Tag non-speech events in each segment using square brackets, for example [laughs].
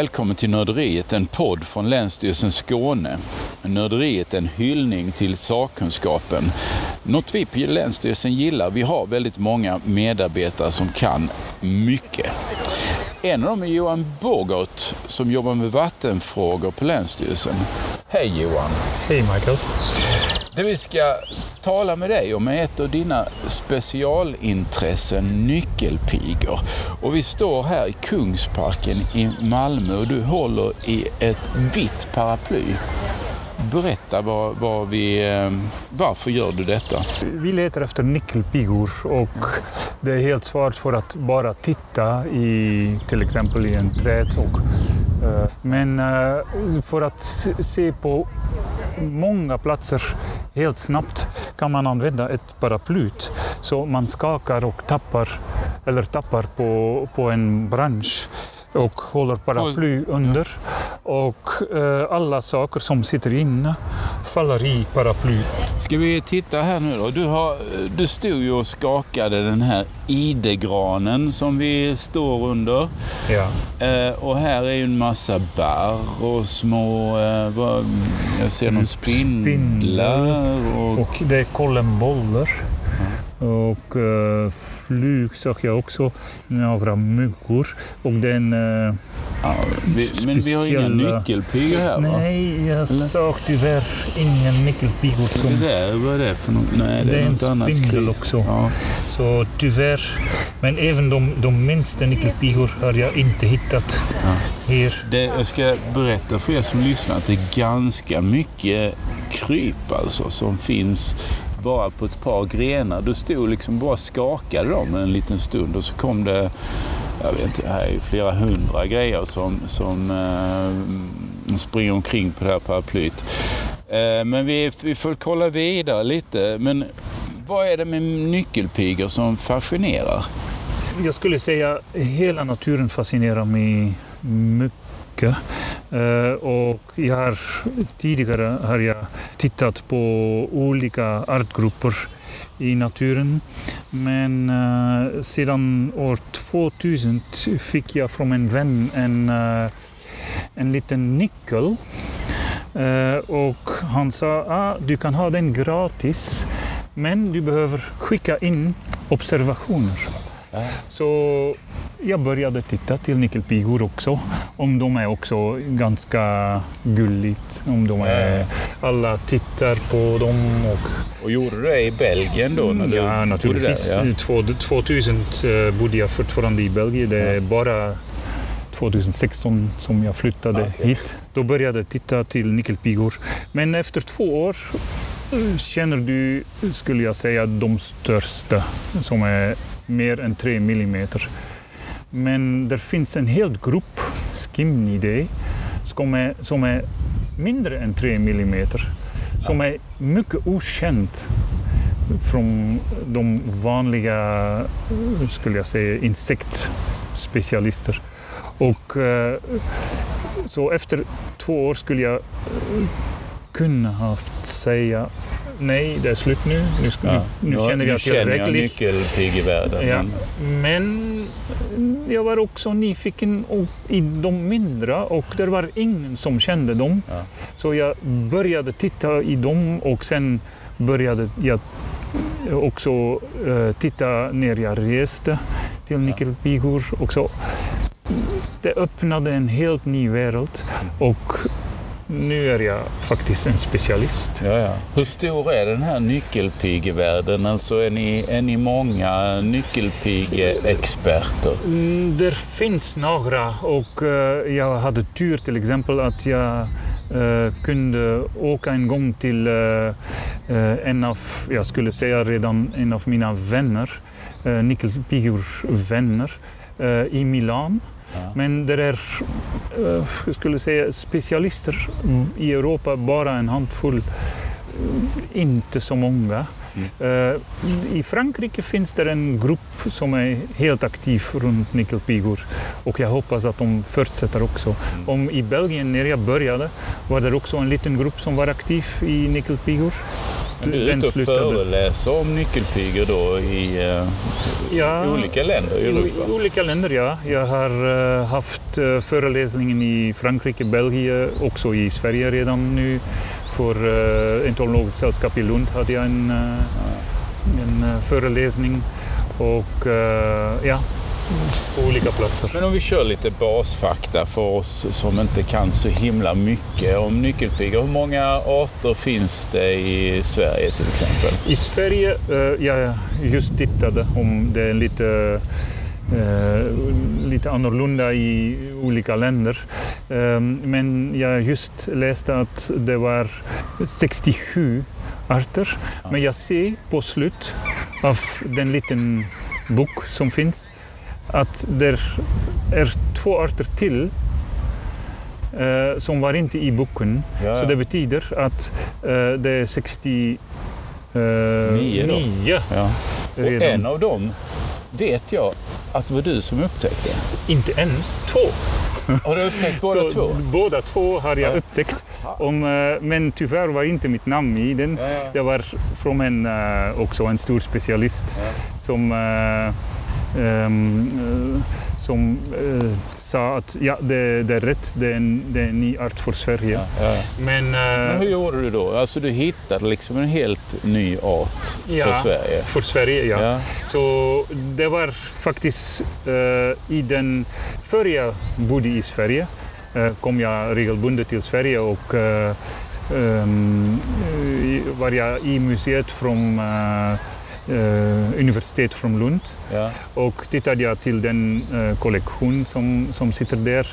välkommen till Nörderiet, en podd från Länsstyrelsen Skåne. Nörderiet är en hyllning till sakkunskapen. Något vi på Länsstyrelsen gillar, vi har väldigt många medarbetare som kan mycket. En av dem är Johan Bogart som jobbar med vattenfrågor på Länsstyrelsen. Hej Johan! Hej Michael! Det vi ska tala med dig om är ett av dina specialintressen, nyckelpigor. Och vi står här i Kungsparken i Malmö och du håller i ett vitt paraply. Berätta var, var vi, eh, varför gör du detta? Vi letar efter nyckelpigor och det är helt svårt för att bara titta i till exempel i en träd. Eh, men eh, för att se på många platser helt snabbt kan man använda ett paraply. Så man skakar och tappar, eller tappar på, på en bransch och håller paraply under. Och eh, alla saker som sitter inne faller i paraplyt. Ska vi titta här nu då? Du, har, du stod ju och skakade den här idegranen som vi står under. Ja. Eh, och här är ju en massa barr och små, eh, vad, jag ser någon spindlar. Och... och det är kollemboller. Och uh, flyg såg jag också, några myggor. Och den... Uh, ja, vi, men vi har inga nyckelpigor här va? Nej, jag såg tyvärr inga nyckelpigor. Som... Det där, vad är det för något? Nej, det, det är, är något en spindel också. Ja. Så tyvärr. Men även de, de minsta nyckelpigor har jag inte hittat ja. här. Det, jag ska berätta för er som lyssnar att det är ganska mycket kryp alltså som finns bara på ett par grenar. Du stod liksom bara skakade dem en liten stund och så kom det, jag vet inte, här är flera hundra grejer som, som eh, springer omkring på det här paraplyet. Eh, men vi, vi får kolla vidare lite. Men vad är det med nyckelpigor som fascinerar? Jag skulle säga att hela naturen fascinerar mig mycket eh, och jag har, tidigare har jag tittat på olika artgrupper i naturen. Men uh, sedan år 2000 fick jag från en vän en, uh, en liten nyckel. Uh, och han sa ah, du kan ha den gratis men du behöver skicka in observationer. Så jag började titta till nyckelpigor också. Om de är också ganska gulligt. Om de är, alla tittar på dem. Och, och gjorde du det i Belgien då? När ja, naturligtvis. Ja. 2000 eh, bodde jag fortfarande i Belgien. Det är bara 2016 som jag flyttade okay. hit. Då började jag titta till nyckelpigor. Men efter två år eh, känner du, skulle jag säga, de största som är mer än 3 millimeter. Men det finns en hel grupp skimnidae som är, som är mindre än 3 millimeter. Som är mycket okänt från de vanliga, skulle jag säga, insektspecialister. Och eh, så efter två år skulle jag eh, kunna haft säga nej, det är slut nu. Nu, ska, ja. nu, nu känner jag tillräckligt. nyckelpigevärlden. Ja. Men jag var också nyfiken i de mindre och det var ingen som kände dem. Ja. Så jag började titta i dem och sen började jag också uh, titta när jag reste till nyckelpigor. Också. Det öppnade en helt ny värld och nu är jag faktiskt en specialist. Ja, ja. Hur stor är den här nyckelpigevärlden? Alltså är ni, är ni många nyckelpigeexperter? Mm, det finns några och uh, jag hade tur till exempel att jag uh, kunde åka en gång till uh, en av, jag skulle säga redan en av mina vänner, uh, nyckelpigors vänner i Milan. Men det är, jag eh, skulle säga, specialister i Europa, bara en handfull. Inte så många. Mm. Uh, I Frankrike finns det en grupp som är helt aktiv runt nyckelpigor och jag hoppas att de fortsätter också. Mm. Om I Belgien, när jag började, var det också en liten grupp som var aktiv i nyckelpigor. Du är ute och slutade. föreläser om nyckelpigor då i, eh, Ja, i olika länder i Europa? I olika länder, ja. Jag har eh, haft uh, föreläsningen i Frankrike, Belgien, också i Sverige redan nu. För uh, Entomologiskt sällskap i Lund hade jag en, eh, en eh, föreläsning. Och eh, ja, på olika platser. Men om vi kör lite basfakta för oss som inte kan så himla mycket om nyckelpigor. Hur många arter finns det i Sverige till exempel? I Sverige, eh, jag just tittade om det är lite, eh, lite annorlunda i olika länder. Eh, men jag just läste att det var 67 arter. Men jag ser på slut av den liten bok som finns att det är två arter till eh, som var inte i boken. Ja, Så det betyder att eh, det är 69 Nio då? nio Ja. Och en av dem vet jag att det var du som upptäckte. Inte en, två. Har du upptäckt båda Så två? Båda två har jag Ja. upptäckt. Om, eh, men tyvärr var inte mitt namn i den. Ja, ja. Det var från en, eh, också en stor specialist som, eh, eh, som eh, sa att ja, det, det är rätt, det är en, det är en ny art för Sverige. Ja, ja. Men, eh, Men hur gjorde du då? Alltså du hittade liksom en helt ny art för Ja. Sverige? för Sverige, ja. Så det var faktiskt eh, i den, för jag bodde i Sverige eh, kom jag regelbundet till Sverige och eh, ehm, eh, var jag i museet från eh, eh, universitet från Lund Ja. och tittade jag till den eh, kollektion som, som sitter där.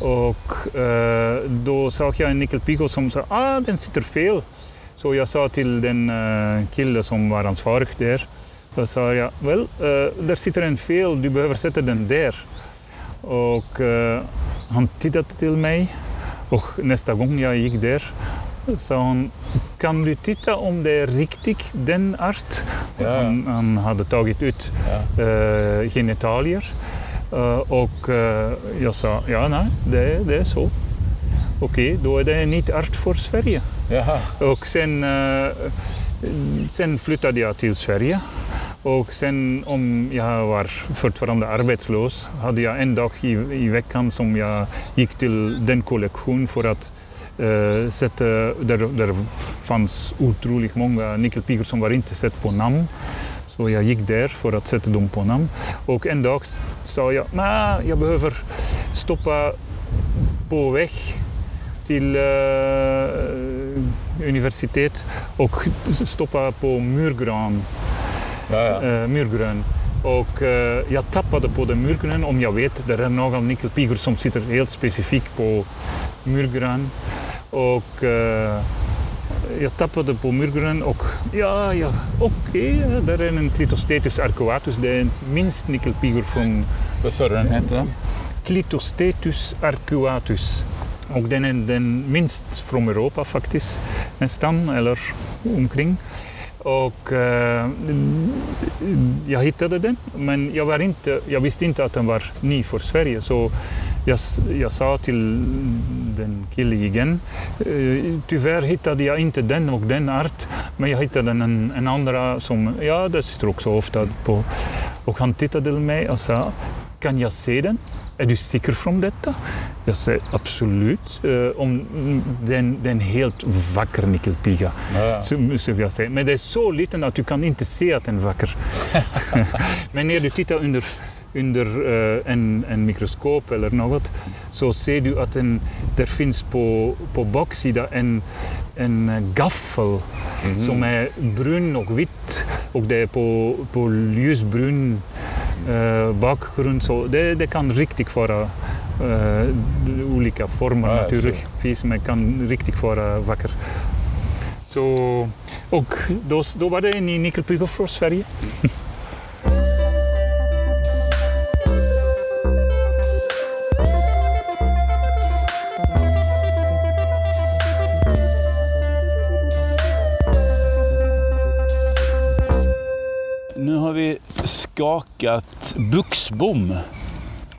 Och eh, då såg jag en nyckelpigo som sa ah, den sitter fel. Så jag sa till den uh, kille som var ansvarig där, då sa jag, väl, eh, där sitter en fel, du behöver sätta den där. Och eh, han tittade till mig och nästa gång jag gick där han, kan du titta om det är riktigt den art? Ja. Han, han hade tagit ut Ja. eh, genitalier. Eh, och eh, jag sa, ja nej, det, det är så. Okej, då är det ny art för Sverige. Jaha. Och sen, sen flyttade jag till Sverige. Och sen om jag var fortfarande arbetslös hade jag en dag i, i veckan som jag gick till den kollektion för att eh, sätta, där, där fanns otroligt många nyckelpigor som var inte sett på namn. Så jag gick där för att sätta dem på namn. Och en dag sa jag, "Nej, jag behöver stoppa på väg till eh, universitet och stoppa på murgran. Ja, ja. eh, murgrön. Och eh, jag tappade på den murgrön om jag vet, det är några nyckelpigor som sitter helt specifikt på murgrön. Och eh, jag tappade på murgrön och ja, ja okej, där är en Clitostetus arcuatus, det är en minst nyckelpigor från Vad sa du den hette? Clitostetus arcuatus. Och den är den minst från Europa faktiskt, nästan, eller omkring. Och eh, jag hittade den, men jag, var inte, jag visste inte att den var ny för Sverige. Så jag, jag sa till den killen igen, eh, tyvärr hittade jag inte den och den art, men jag hittade en, en andra som, ja, det sitter också ofta på. Och han tittade på mig och sa, kan jag se den? Är du säker från detta? Jag sa absolut. Eh, om den, den helt vacker nyckelpiga. Ja, ja. Så, så jag säga. Men det är så liten att du kan inte se att den är vacker. [laughs] Men när du tittar under, under eh, en, en mikroskop eller något så ser du att den, där finns på, på baksidan en, en gaffel Mhm. som är brun och vitt och det är på, på ljusbrun Så det, det kan riktigt vara eh, olika former Ja, ja, naturligtvis, men kan riktigt vara vacker. Så, och då, då var det en ny nyckelpiga för Sverige. Skakat buxbom.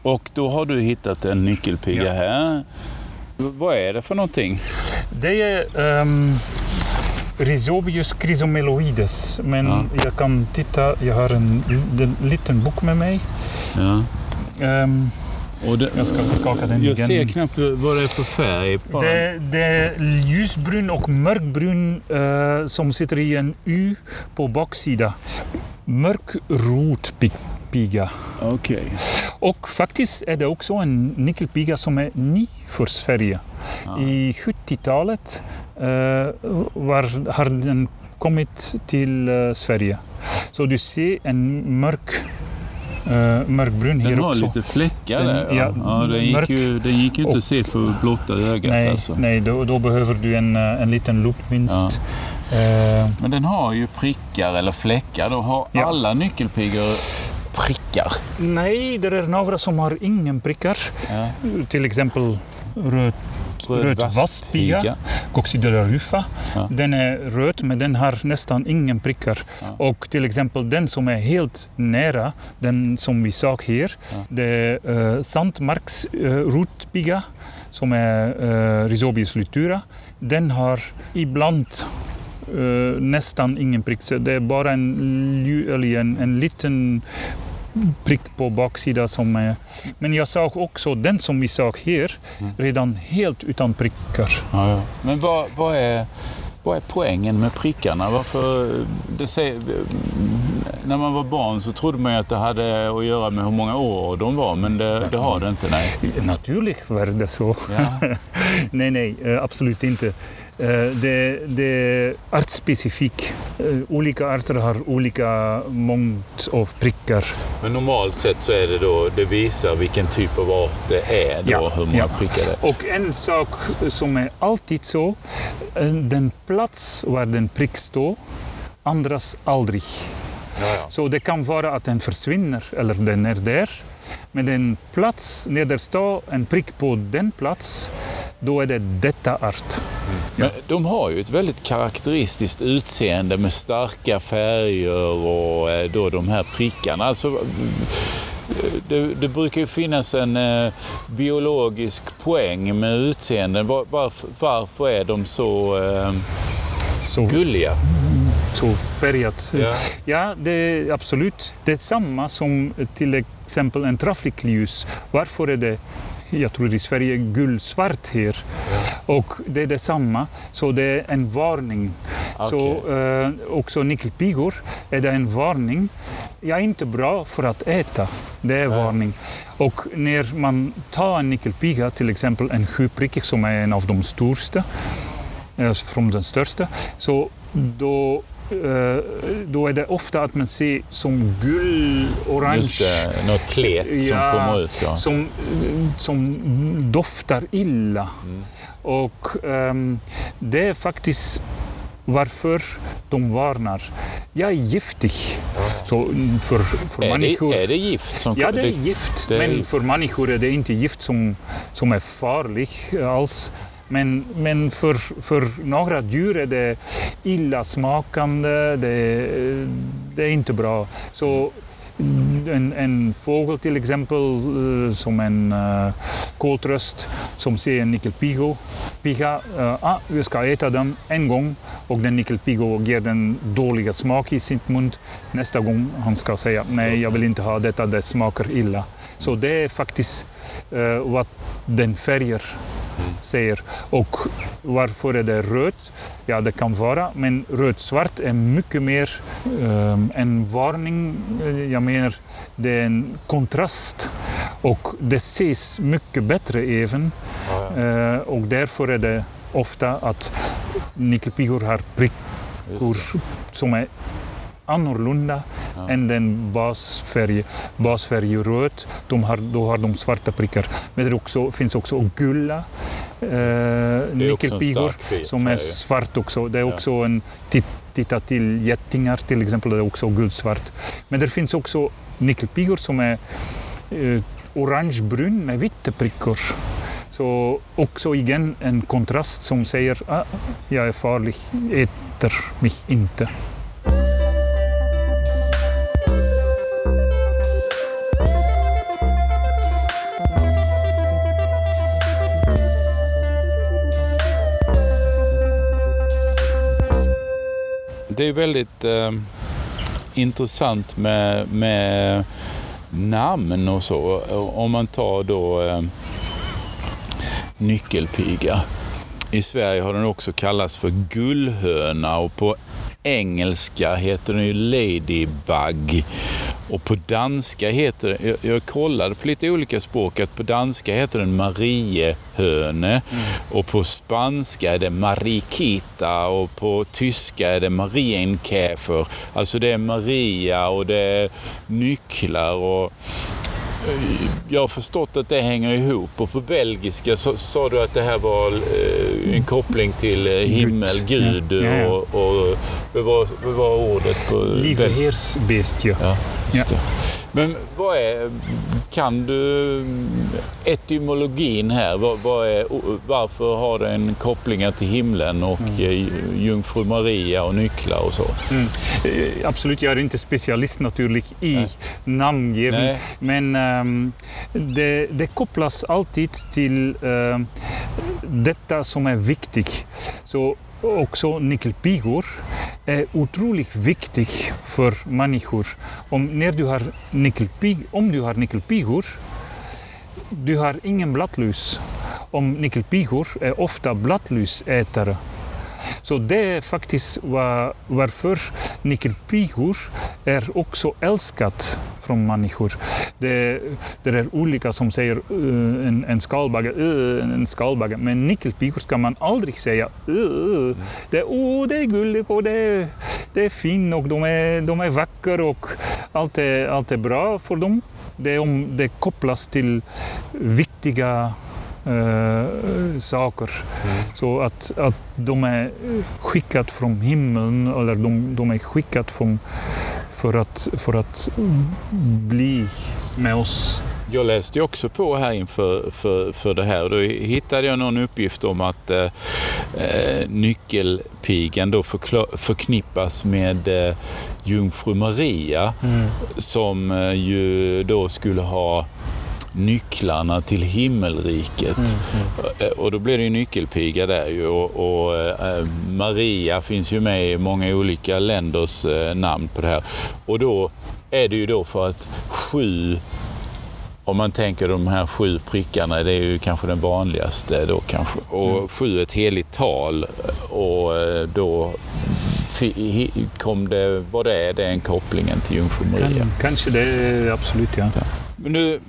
Och då har du hittat en nyckelpiga Ja. här. Vad är det för någonting? Det är, ehm, Rhizobius chrysomeloides. Men Ja. jag kan titta, jag har en l- liten bok med mig. Ja. Och det, Jag ska skaka den Jag igen. ser knappt vad det är för färg det, det är ljusbrun och mörkbrun eh, som sitter i en U på baksida. Mörkrotpiga. Okej. Och faktiskt är det också en nickelpiga som är ny för Sverige. Ja. I 70-talet eh, var, har den kommit till eh, Sverige. Så du ser en mörk, eh, mörkbrun här Den har också. lite fläckar Den- där. Ja. ja, Ja, den, gick mörk ju, den gick ju inte att se för blotta ögat. Nej, Alltså. nej då, då behöver du en, eh, en liten lupp minst. Eh, Men den har ju prickar eller fläckar. Då har Ja. alla nyckelpigor prickar. nej, det är några som har ingen prickar. Ja. Till exempel röd, röd vasspiga. Coccidella rufa. Ja. Den är röd men den har nästan ingen prickar. Ja. Och till exempel den som är helt nära, den som vi såg här, Ja. det är uh, sandmarksrotpiga som är uh, Rhizobius lutura. Den har ibland eh, nästan ingen prick. Så det är bara en, en, en liten prick på baksidan som är... Men jag såg också den som vi såg här, Mm. redan helt utan prickar. Ja, ja. Men vad, vad, är, vad är poängen med prickarna? Varför, det säger, när man var barn så trodde man ju att det hade att göra med hur många år de var, men det, det har det inte. Nej. Naturligt var det så. Ja. [laughs] Nej, nej, eh, absolut inte. Eh, Det, det är artspecifik. Eh, Olika arter har olika mångd av prickar. Men normalt sett så är det då, det visar vilken typ av art det är då, Ja, hur många ja. prickar det är. Och en sak som är alltid så, eh, den plats var den prick står, andras aldrig. Ja, ja. Så det kan vara att den försvinner eller den är där. Men den plats, står en prick på den plats, då är det detta art. Men de har ju ett väldigt karaktäristiskt utseende med starka färger och eh, då de här prickarna. Alltså, eh, det, det brukar ju finnas en eh, biologisk poäng med utseenden. Var, varför, varför är de så eh, Så, gulliga? Så färgat. Ja. Ja, det är absolut. Det är samma som till exempel en trafikljus. Varför är det, jag tror i Sverige, gulsvart här? Och det är detsamma, så det är en varning. Så Okej. eh, också nickelpigor är det en varning. Ja, inte bra för att äta. Det är varning. Och när man tar en nickelpiga, till exempel en sjuprickig som är en av de största, eh, från den största, så då då är det ofta att man ser som gull, orange, Just det, något klet som Ja, kommer ut. Ja. som, som doftar illa. Mm. Och ehm, det är faktiskt varför de varnar. Jag är giftig. Så mm, för, för Är, människor... det, är det gift som Ja, det är gift. det är- Men för människor är det inte gift som, som är farligt alls. Men, men för, för några djur är det illasmakande, det, är- det är inte bra. Så en, en fågel till exempel, eh, som en eh, uh, koltröst, som ser en nickelpigo, piga, ah, vi ska äta den en gång och den nickelpigo ger den dåliga smak i sin mun. Nästa gång han ska säga nej, jag vill inte ha detta, det smakar illa. Så det är faktiskt eh, vad den färger säger. Och varför är det rött? Ja, det kan vara, men röd-svart är mycket mer ehm, en varning. Eh, Jag menar, det är en kontrast och det ses mycket bättre även. Ja, ja. Eh, och därför är det ofta att nickelpigor har prickor Just det. Annorlunda Ja. än den basfärg, basfärg röd. De har, då har de svarta prickar. Men det också, finns också gula eh, färg. som är svart också. Det är Ja. också en tit- titta till getingar till exempel, det är också guldsvart. Men det finns också nickelpigor som är eh, orangebrun med vita prickor. Så också igen en kontrast som säger ah, jag är farlig, äter mig inte. Det är väldigt eh, intressant med, med namn och så. Om man tar då eh, nyckelpiga. I Sverige har den också kallats för gullhöna och på engelska heter den ju Ladybug. Och på danska heter den, jag, jag kollade på lite olika språk, att på danska heter den Mariehöne mm. och på spanska är det Marikita och på tyska är det Marienkäfer. Alltså det är Maria och det är nycklar och jag har förstått att det hänger ihop och på belgiska så sa du att det här var eh, en koppling till eh, himmel, Gud, ja, ja, och, och vad, var, vad var ordet? på Liefheersbeest, ja. ja. Men vad är, kan du etymologin här? Vad, vad är, varför har den kopplingar till himlen och mm. Eh, jungfru Maria och nycklar och så? Mm. Eh, absolut, jag är inte specialist naturligt i Nej. namngivning. Men um, det, det, kopplas alltid till uh, detta som är viktigt. Så också nyckelpigor är otroligt viktigt för människor. Om, när du har nyckelpig, om du har nyckelpigor, du har ingen bladlus. Om nyckelpigor är ofta bladlusätare. Så det är faktiskt var, varför nyckelpigor är också älskat från människor. Det, det är olika som säger uh, en, en skalbagge, uh, en skalbagge, men nyckelpigor ska man aldrig säga uh, det, oh, det är gulligt och det, det är fint och de är, de är vackra och allt är, allt är bra för dem. Det, om det kopplas till viktiga äh, saker. Mm. Så att, att de är skickat från himlen eller de, de är skickat från, för, att, för att bli med oss. Jag läste också på här inför för, för det här och då hittade jag någon uppgift om att eh, eh nyckelpigan då förknippas med eh, jungfru Maria mm. som eh, ju då skulle ha nycklarna till himmelriket. Mm, mm. Och då blir det ju nyckelpiga där ju. Och, och äh, Maria finns ju med i många olika länders äh, namn på det här. Och då är det ju då för att sju om man tänker de här sju prickarna, det är ju kanske den vanligaste då kanske. Och mm. sju är ett heligt tal och eh, då kom det, vad det är, det är en kopplingen till Jungfru Maria. kanske det, absolut ja. ja. Men du,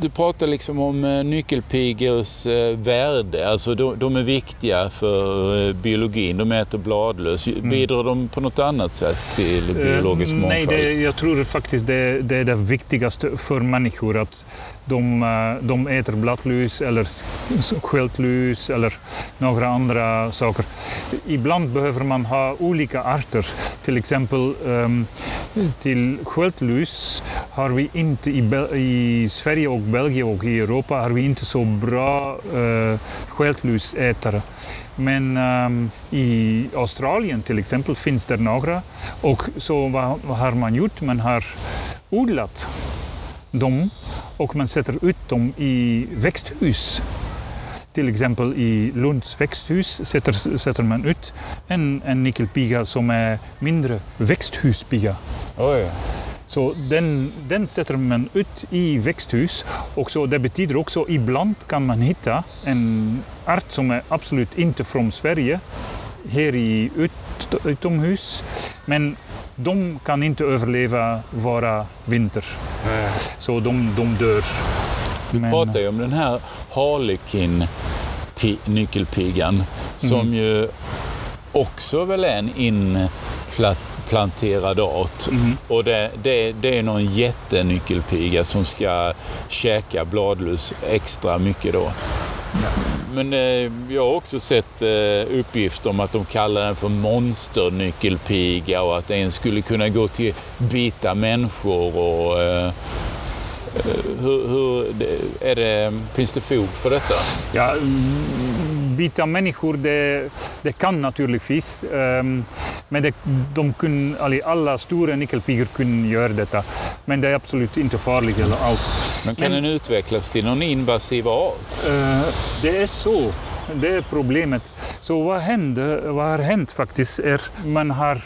du pratar liksom om eh, nyckelpigors eh, värde. Alltså de, de, är viktiga för eh, biologin. De äter bladlös. Mm. Bidrar de på något annat sätt till biologisk mångfald? Nej, det, jag tror faktiskt det, det är det viktigaste för människor. Att de, de äter bladlus eller sköldlus eller några andra saker. Ibland behöver man ha olika arter. Till exempel um, till sköldlus har vi inte i, i, Sverige och Belgien och i Europa har vi inte så bra uh, sköldlusätare. Men um, i Australien till exempel finns det några. Och så har man gjort? Man har odlat dem och man sätter ut dem i växthus. Till exempel i Lunds växthus sätter, sätter man ut en, en nickelpiga som är mindre växthuspiga. Oj. Så den, den sätter man ut i växthus och så det betyder också ibland kan man hitta en art som är absolut inte från Sverige här i ut, utomhus. Men de kan inte överleva våra vinter. Nej. Så de, de dör. Du Men... pratar ju om den här Harlekin nyckelpigan mm. som ju också väl är en inplanterad art. Mm. Och det, det, det är någon jättenyckelpiga som ska käka bladlus extra mycket då. Men eh, jag har också sett eh, uppgifter om att de kallar den för monsternyckelpiga och att den skulle kunna gå till bita människor. Och, eh, eh hur, hur, är det, finns det fog för detta? Ja, bita människor, det, det kan naturligtvis. Um, men det, de kun, alla stora nyckelpigor kan göra detta. Men det är absolut inte farligt alls. Men kan men, den utvecklas till någon invasiv art? Uh, det är så. Det är problemet. Så vad, hände, vad har hänt faktiskt är man har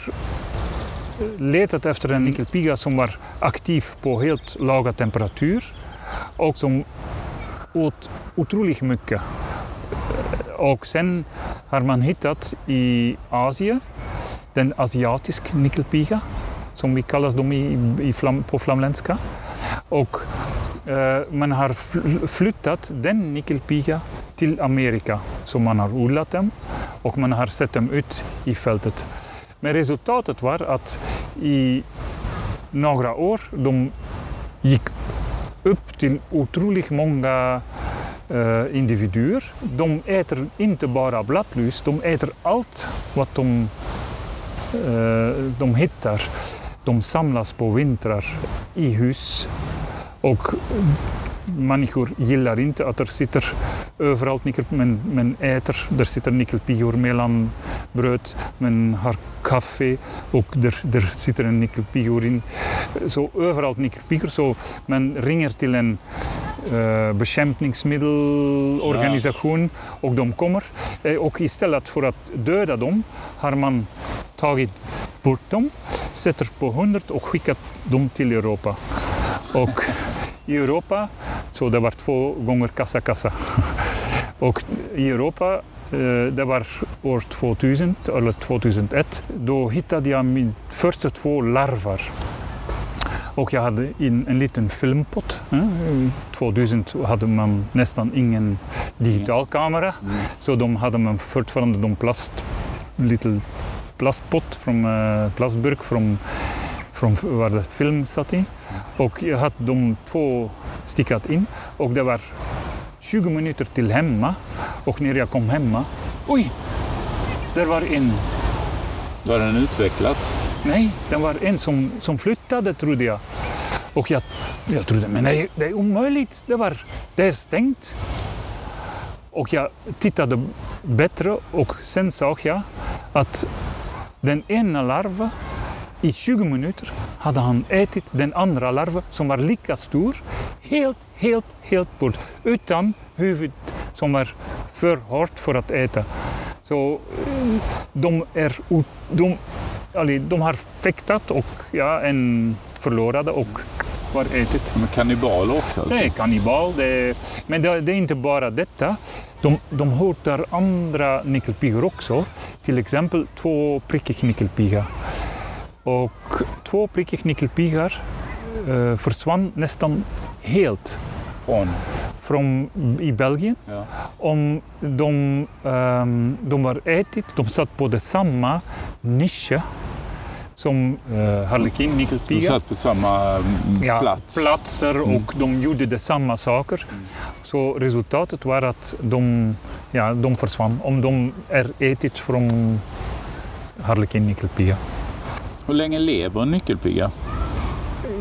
letat efter en nickelpiga som var aktiv på helt låga temperatur och som åt otroligt mycket. Och sen har man hittat i Asien den asiatisk nickelpiga som vi kallar dem i, flam, på flamländska. Och eh, man har fl- flyttat den nickelpiga till Amerika. Så man har odlat dem och man har sett dem ut i fältet. Men resultatet var att i några år de gick upp till otroligt många eh, individer. De äter inte bara bladlus, de äter allt vad de, eh, de hittar. De samlas på vintrar i hus. Och människor gillar inte att det sitter överallt nickel, men, men äter. Där sitter nickelpigor mellan bröd, men har kaffe och där, där sitter en nickelpigor in. Så överallt nickelpigor. Så man ringer till en uh, bekämpningsmeddelorganisation och de kommer. Eh, och istället för att döda dem har man tagit bort dem, sätter på hundar och skickat dem till Europa. Och i Europa, så det var två gånger kassa kassa. [laughs] Och i Europa, eh, det var år 2000 eller 2001, då hittade jag min första två larver. Och jag hade in en liten filmpott. 2000 hade man nästan ingen digitalkamera. Mm. Så de hade man fortfarande de plast, lite plastpott från uh, plastburk från, från waar de film satt i. Och jag hade de två stickat in och det var 20 minuter till hemma. Och när jag kom hemma, oj! Där var en, Var den utvecklats? nej, det var en som, som flyttade trodde jag. Och jag, jag trodde, men nej, det är omöjligt, det, var, det är stängt. Och jag tittade bättre och sen såg jag att den ena larven i 20 minuter hade han ätit den andra larven som var lika stor, helt, helt, helt bort, utan huvudet som var för hårt för att äta. Så eh, de, är, de, de har fäktat och ja, en förlorade och var ätit. De är kannibaler också alltså? Är kannibal, det men det, det är inte bara detta. De, de hotar andra nickelpigor också. Till exempel två prickig nickelpiga. Och två prickig nickelpigar eh, försvann nästan helt Från? från, i Belgien. Ja. Om de, ehm, de var ätit, de satt på det samma nisch som uh, harlekin De nickelpiga. satt på samma mm, Ja, plats? platser och Mm. de gjorde de samma saker. Så resultatet var att de, ja, de försvann. Om de är ätit från harlekin nickelpiga. Hur länge lever en nyckelpiga?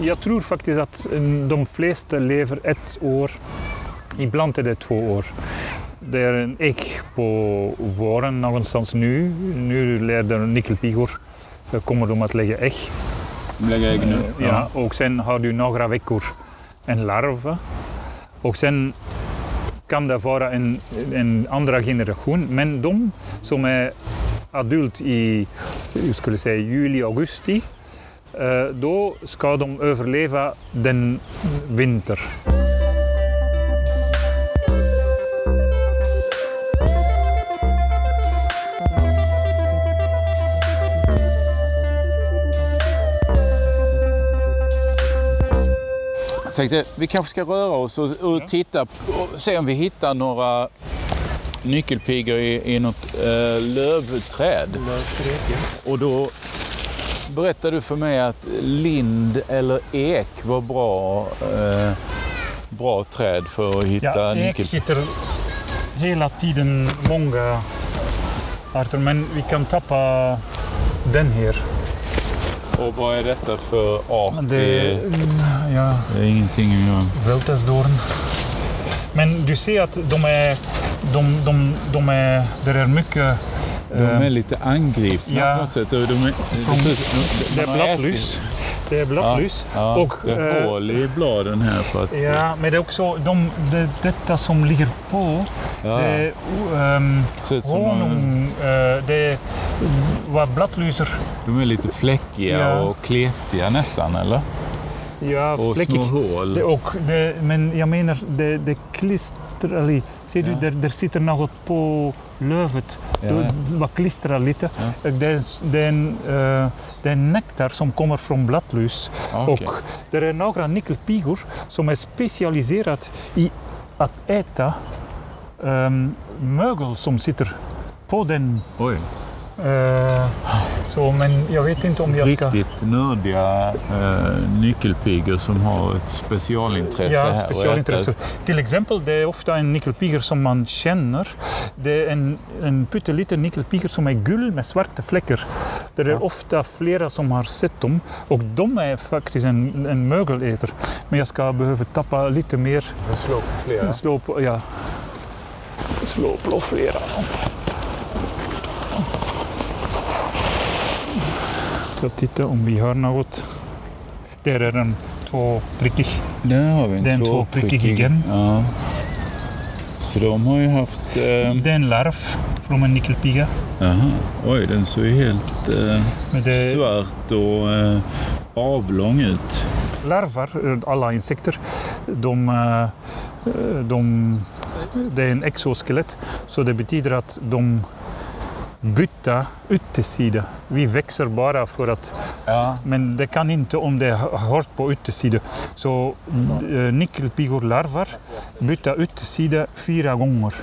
Jag tror faktiskt att eh, de flesta lever ett år. Ibland är det två år. Det är en ägg på våren någonstans nu. Nu leder nickelpigor. Då kommer de att lägga ägg. De lägger ägg nu? Ja, och sen har du några veckor en larv. Och sen kan det vara en, en andra generation. Men de som är adult i skulle säga, juli, augusti, eh, då ska de överleva den vinter. Jag tänkte vi kanske ska röra oss och, och titta och se om vi hittar några nyckelpigor i, i något eh, lövträd. Och då berättade du för mig att lind eller ek var bra, eh, bra träd för att hitta Ja, ek nyckel... sitter hela tiden många arter, men vi kan tappa den här. Och vad är detta för art? Det, ja, det är ingenting att göra. Vältesdorn. Men du ser att de är, de, de, de är, det är mycket De eh, är lite angripna ja. på något sätt. De är, Från- det är man bladlus. ätit- det är blattlus. Ja, Och, det är eh, hål i bladen här för att... Ja, men det är också de, det, detta som ligger på. Ja, Det um, honung. eh, det är vad blattlyser. de är lite fläckiga Ja. och kletiga nästan, eller? Ja, Och fläckig. små hål. Det, och det, men jag menar, det, det klistrar. Ser du, Ja. där, där sitter något på lövet. Ja. Det, klistrar lite. Ja. Det, det, är en, eh, det är nektar som kommer från blattlus. Okej. Och det är några nyckelpigor som är specialiserade i att äta ehm, mögel som sitter på den. Oj, eh, så, men jag vet inte om jag ska... riktigt nördiga eh, nyckelpigor som har ett specialintresse här. Ja, och specialintresse. Till exempel, det är ofta en nyckelpiger som man känner. Det är en, en pytteliten nyckelpiger som är gul med svarta fläckar. Det är Ja. ofta flera som har sett dem och de är faktiskt en, en mögeläter. Men jag ska behöva tappa lite mer. På flera. Slå på, ja. Slå på flera. Ska titta om vi har något. Där är den två prickig. Där har vi en Det är en tvåprickig. tvåprickig. Ja. Så de har ju haft... Eh, Det är en larv från en nyckelpiga. Jaha, oj den såg ju helt eh, det- svart och eh, avlång ut. larver, eh, alla insekter, de, eh, de, det är en exoskelett. Så det betyder att de byter yttersida. Vi växer bara för att, Ja. men det kan inte om det är hårt på yttersidan. Så äh, nyckelpigorlarver byter yttersida fyra gånger.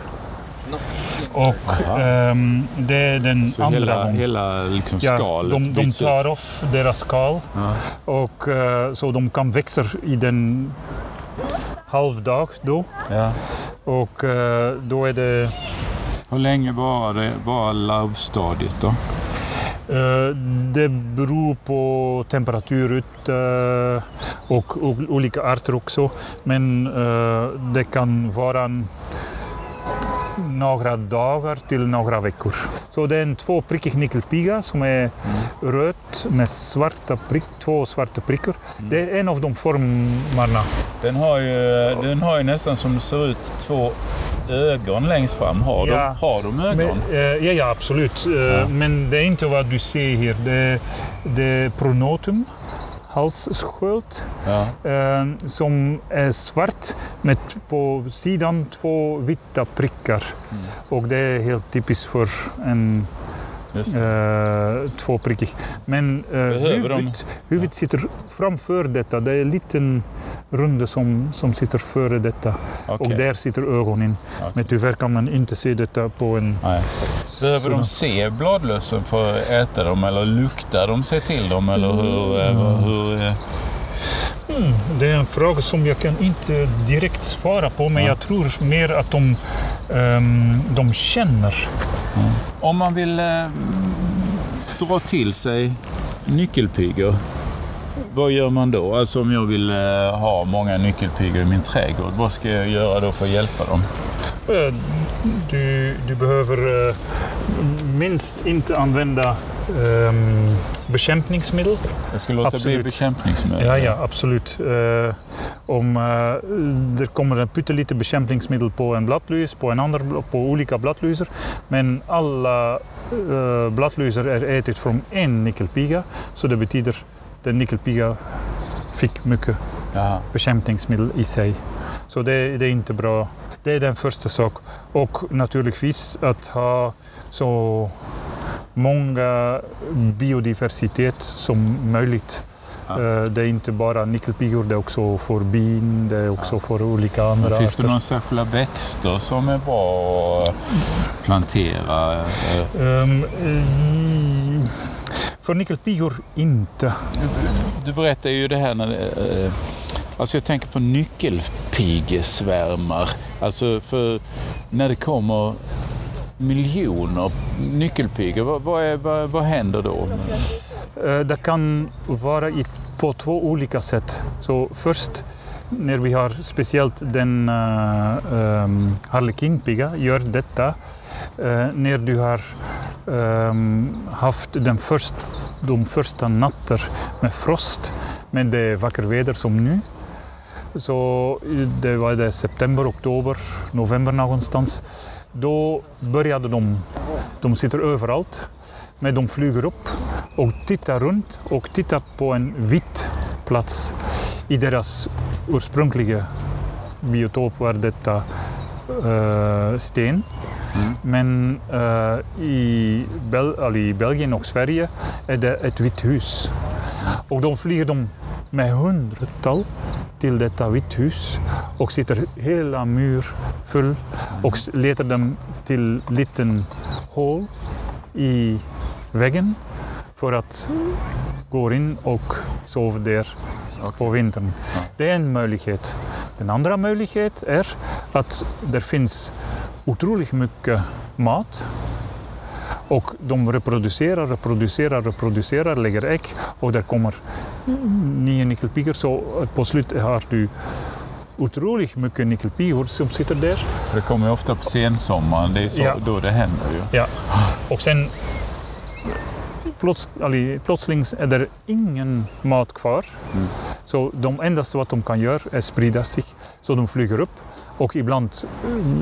Och ehm, det är den Så andra hela, gången. hela liksom Ja, skalet de, de tar av deras skal Ja. och eh, så de kan växa i den halvdag då. Ja. Och eh, då är det Hur länge var det bara larvstadiet då? eh, det beror på temperatur ute och, och olika arter också. Men eh, det kan vara några dagar till några veckor. Så det är en tvåprickig nyckelpiga som är röd med svarta prick, två svarta prickar. Det är en av de formarna. Den har ju, den har ju nästan som det ser ut två ögon längst fram. Har, Ja. de, har de ögon? Men, eh, ja, ja, absolut. Eh, Ja. Men det är inte vad du ser här. Det, det är pronotum, halssköld, Ja. eh, som är svart med på sidan två vita prickar. Mm. Och det är helt typiskt för en. Eh, tvåprickig. Men eh, huvudet, huvudet sitter framför detta. Det är en liten runda som, som sitter före detta. Okej. Och där sitter ögonen. Okej. Men tyvärr kan man inte se detta på en Nej. Behöver de se bladlössen för att äta dem eller luktar de sig till dem? Eller hur, eh, hur, eh, Mm, det är en fråga som jag kan inte direkt svara på, men Ja. jag tror mer att de, ehm, de känner. Om man vill eh, dra till sig nyckelpigor, vad gör man då? Alltså om jag vill eh, ha många nyckelpigor i min trädgård, vad ska jag göra då för att hjälpa dem? Eh, Du, du behöver eh, minst inte använda ehm, bekämpningsmedel. Jag ska låta bli Absolut. bekämpningsmedel. Ja, ja, absolut. Eh, om eh, det kommer en pyttelite bekämpningsmedel på en bladlus, på en annan, bl- på olika bladlusar. Men alla uh, bladlusar är ätit från en nyckelpiga. Så det betyder att den nyckelpiga fick mycket Jaha. bekämpningsmedel i sig. Så det, det är inte bra. Det är den första sak. Och naturligtvis att ha så många biodiversitet som möjligt. Ja. Eh, Det är inte bara nyckelpigor, det är också för bin, det är också för olika andra Men Finns det arter. några särskilda växter som är bra att plantera? eh? Ehm, eh, för nyckelpigor inte. Du berättade ju det här när det, Alltså jag tänker på nyckelpigesvärmar. Alltså för när det kommer miljoner nyckelpigor, vad, vad, är, vad, vad händer då? Eh, det kan vara i, på två olika sätt. Så först när vi har speciellt den uh, um, harlekinpiga gör detta. Uh, när du har um, haft den först, de första nätter med frost, men det är vackert väder som nu. Så det var det september, oktober, november någonstans. Då började de, de sitter överallt, men de flyger upp och tittar runt och tittar på en vit plats i deras ursprungliga biotop var detta uh, sten. Mm. Men uh, i, Bel i Belgien och Sverige är det ett vitt hus. Och då flyger de med hundratal till detta vitt hus och sitter hela mur full och letar dem till liten hål i väggen för att gå in och sova där okay. på vintern. Ja. Det är en möjlighet. Den andra möjligheten är att det finns otroligt mycket mat och de reproducerar, reproducerar, reproducerar, lägger ägg och det kommer nya nyckelpigor. Så på slutet har du otroligt mycket nyckelpigor som sitter där. Det kommer ofta på sensommaren, det är så, ja. då det händer ju. Ja, och sen plöts, plötsligt är det ingen mat kvar. Mm. Så de endaste vad de kan göra är sprida sig. Så de flyger upp och ibland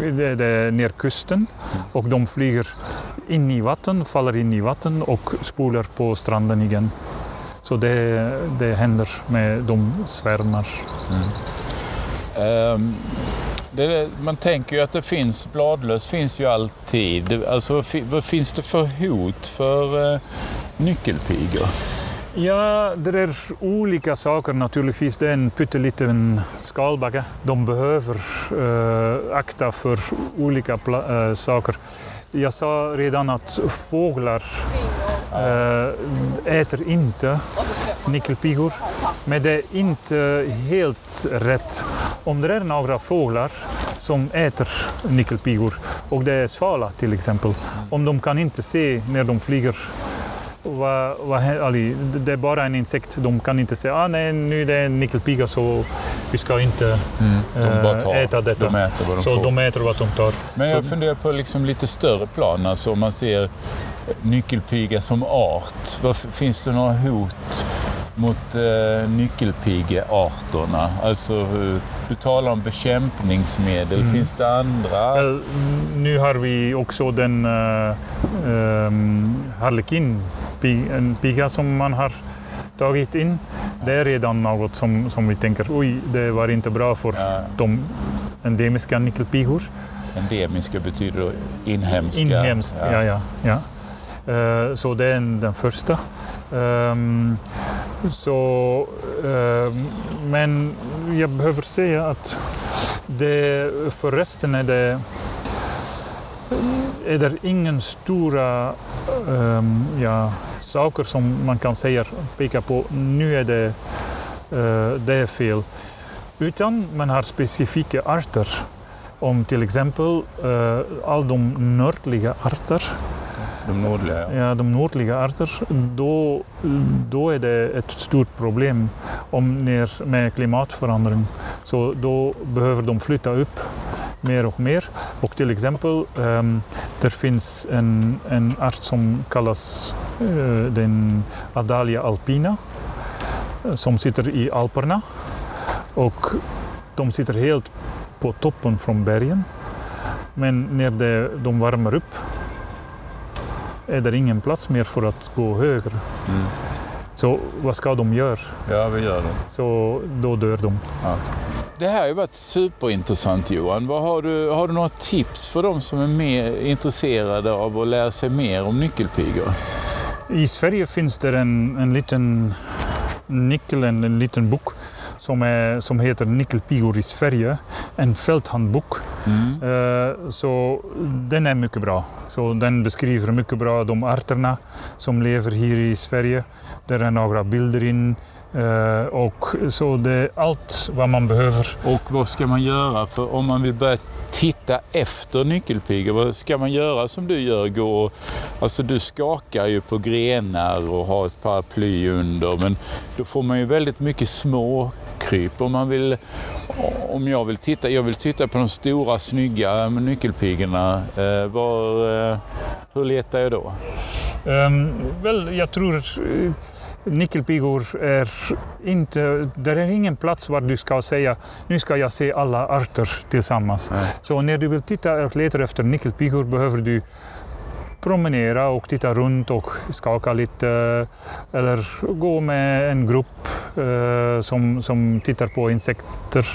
är eh, det ner kusten och de flyger in i vatten, faller in i vatten och spolar på stranden igen. Så det, det händer med de svärmar. Mm. Um, det, man tänker ju att det finns, bladlöss finns ju alltid. Alltså, vad finns det för hot för uh, nyckelpigor? Ja, det är olika saker naturligtvis. Det är en pytteliten skalbagge. De behöver äh, akta för olika äh, saker. Jag sa redan att fåglar äh, äter inte nyckelpigor. Men det är inte helt rätt. Om det är några fåglar som äter nyckelpigor och det är svala till exempel. Om de kan inte se när de flyger vad, vad, det är bara en insekt. De kan inte säga att ah, nu är det en nyckelpiga så vi ska inte mm, de äh, äta detta. De äter vad de så får. de äter vad de tar. Men jag så, funderar på liksom lite större plan. Alltså om man ser nyckelpiga som art. Vad, finns det några hot mot eh, nyckelpigearterna? Alltså, du talar om bekämpningsmedel. Mm. Finns det andra? Well, nu har vi också den uh, um, harlekin en piga som man har tagit in. Det är redan något som, som vi tänker, oj, det var inte bra för ja. de endemiska nyckelpigor. Endemiska betyder då inhemska? Inhemskt, ja. ja, ja, ja. Så det är den första. Um, så, men jag behöver säga att det, för resten är det, är ingen stora um, ja, saker som man kan säga, peka på, nu är det, uh, det är fel. Utan man har specifika arter. Om till exempel uh, all de nördliga arter de nordliga? Ja, de nordliga arter. Då, då är det stort problem om ner med klimatförändring. Så då behöver de flytta upp mer och mer. Och till exempel, um, det finns en, en art som kallas uh, den Adalia alpina som sitter i Alperna. Och de sitter helt på toppen från bergen. Men när det, de värmer upp är det ingen plats mer för att gå högre. Mm. Så vad ska de göra? Ja, vi gör det. Så då dör de. Ja. Det här har varit superintressant Johan. Vad har, du, har du några tips för de som är mer intresserade av att lära sig mer om nyckelpigor? I Sverige finns det en, en liten nyckel, en, en liten bok som, är, som heter Nyckelpigor i Sverige. En fälthandbok. Mm. Uh, så den är mycket bra. Så den beskriver mycket bra de arterna som lever här i Sverige. Där är några bilder in. Uh, och så det är allt vad man behöver. Och vad ska man göra för om man vill börja titta efter nyckelpigor? Vad ska man göra som du gör? Gå, alltså du skakar ju på grenar och har ett paraply under men då får man ju väldigt mycket små kryp. Om, man vill, om jag vill titta, jag vill titta på de stora snygga nyckelpigorna. Eh, var, eh, hur letar jag då? Ehm, väl, jag tror uh, nyckelpigor är inte... Det är ingen plats var du ska säga nu ska jag se alla arter tillsammans. Nej. Så när du vill titta och leta efter nyckelpigor behöver du promenera och titta runt och skaka lite eller gå med en grupp eh, som, som tittar på insekter.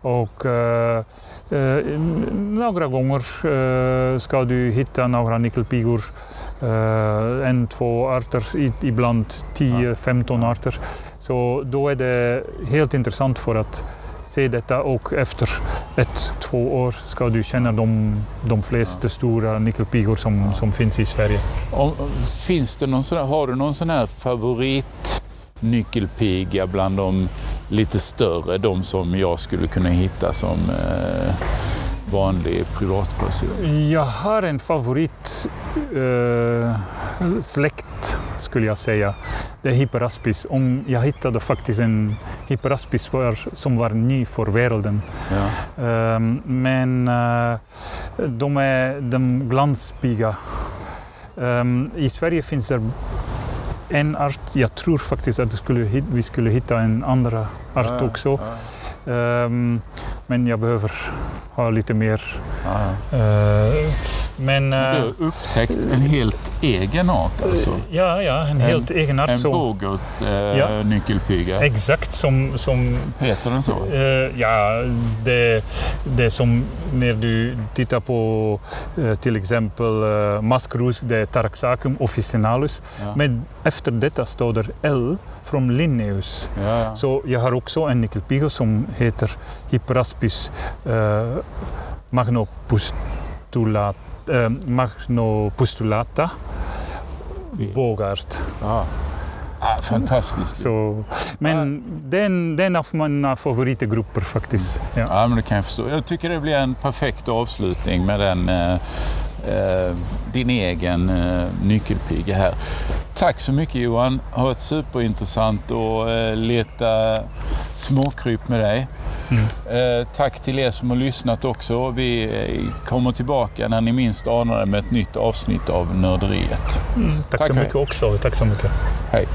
Och eh, eh, några gånger eh, ska du hitta några nyckelpigor. Eh, en, två arter, ibland 10-15 arter. Så då är det helt intressant för att se detta och efter ett, två år ska du känna de, de flesta stora nyckelpigor som, som finns i Sverige. Om, finns det någon sån här, har du någon sån här favorit nyckelpiga bland de lite större, de som jag skulle kunna hitta som eh, vanlig privatperson? Jag har en favorit eh, släkt skulle jag säga. Det är Hipperaspis. Om jag hittade faktiskt en Hipperaspis var- som var ny för världen. Ja. Ehm, men eh, de är de glanspiga. Ehm, I Sverige finns det en art. Jag tror faktiskt att vi skulle hitta en andra art Ja, också. ja, Ehm, men jag behöver ha lite mer. ja. eh, men, eh, Du har upptäckt en helt egen art alltså? ja, ja, en helt egen art. En som- bogot eh, Ja. nyckelpiga? Exakt som, som Heter den så? Eh, ja, det, det som när du tittar på eh, till exempel uh, maskrus, det är Taraxacum officinalus. Ja. Men efter detta står det L från Linnaeus. Ja. Så jag har också en nyckelpiga som heter Hipperaspis uh, magnopustulata, eh, magnopustulata bågart. Ja. Ah, fantastiskt. Så, men den, den av mina favoritgrupper faktiskt. Ja. Ja, men det kan jag förstå. Jag tycker det blir en perfekt avslutning med den, eh, eh, din egen eh, nyckelpiga här. Tack så mycket Johan. Det har varit superintressant att eh, leta småkryp med dig. Mm. Eh, tack till er som har lyssnat också. Vi eh, kommer tillbaka när ni minst anar det med ett nytt avsnitt av Nörderiet. Mm, tack, Tack, så hej. mycket också. Tack så mycket. Hej!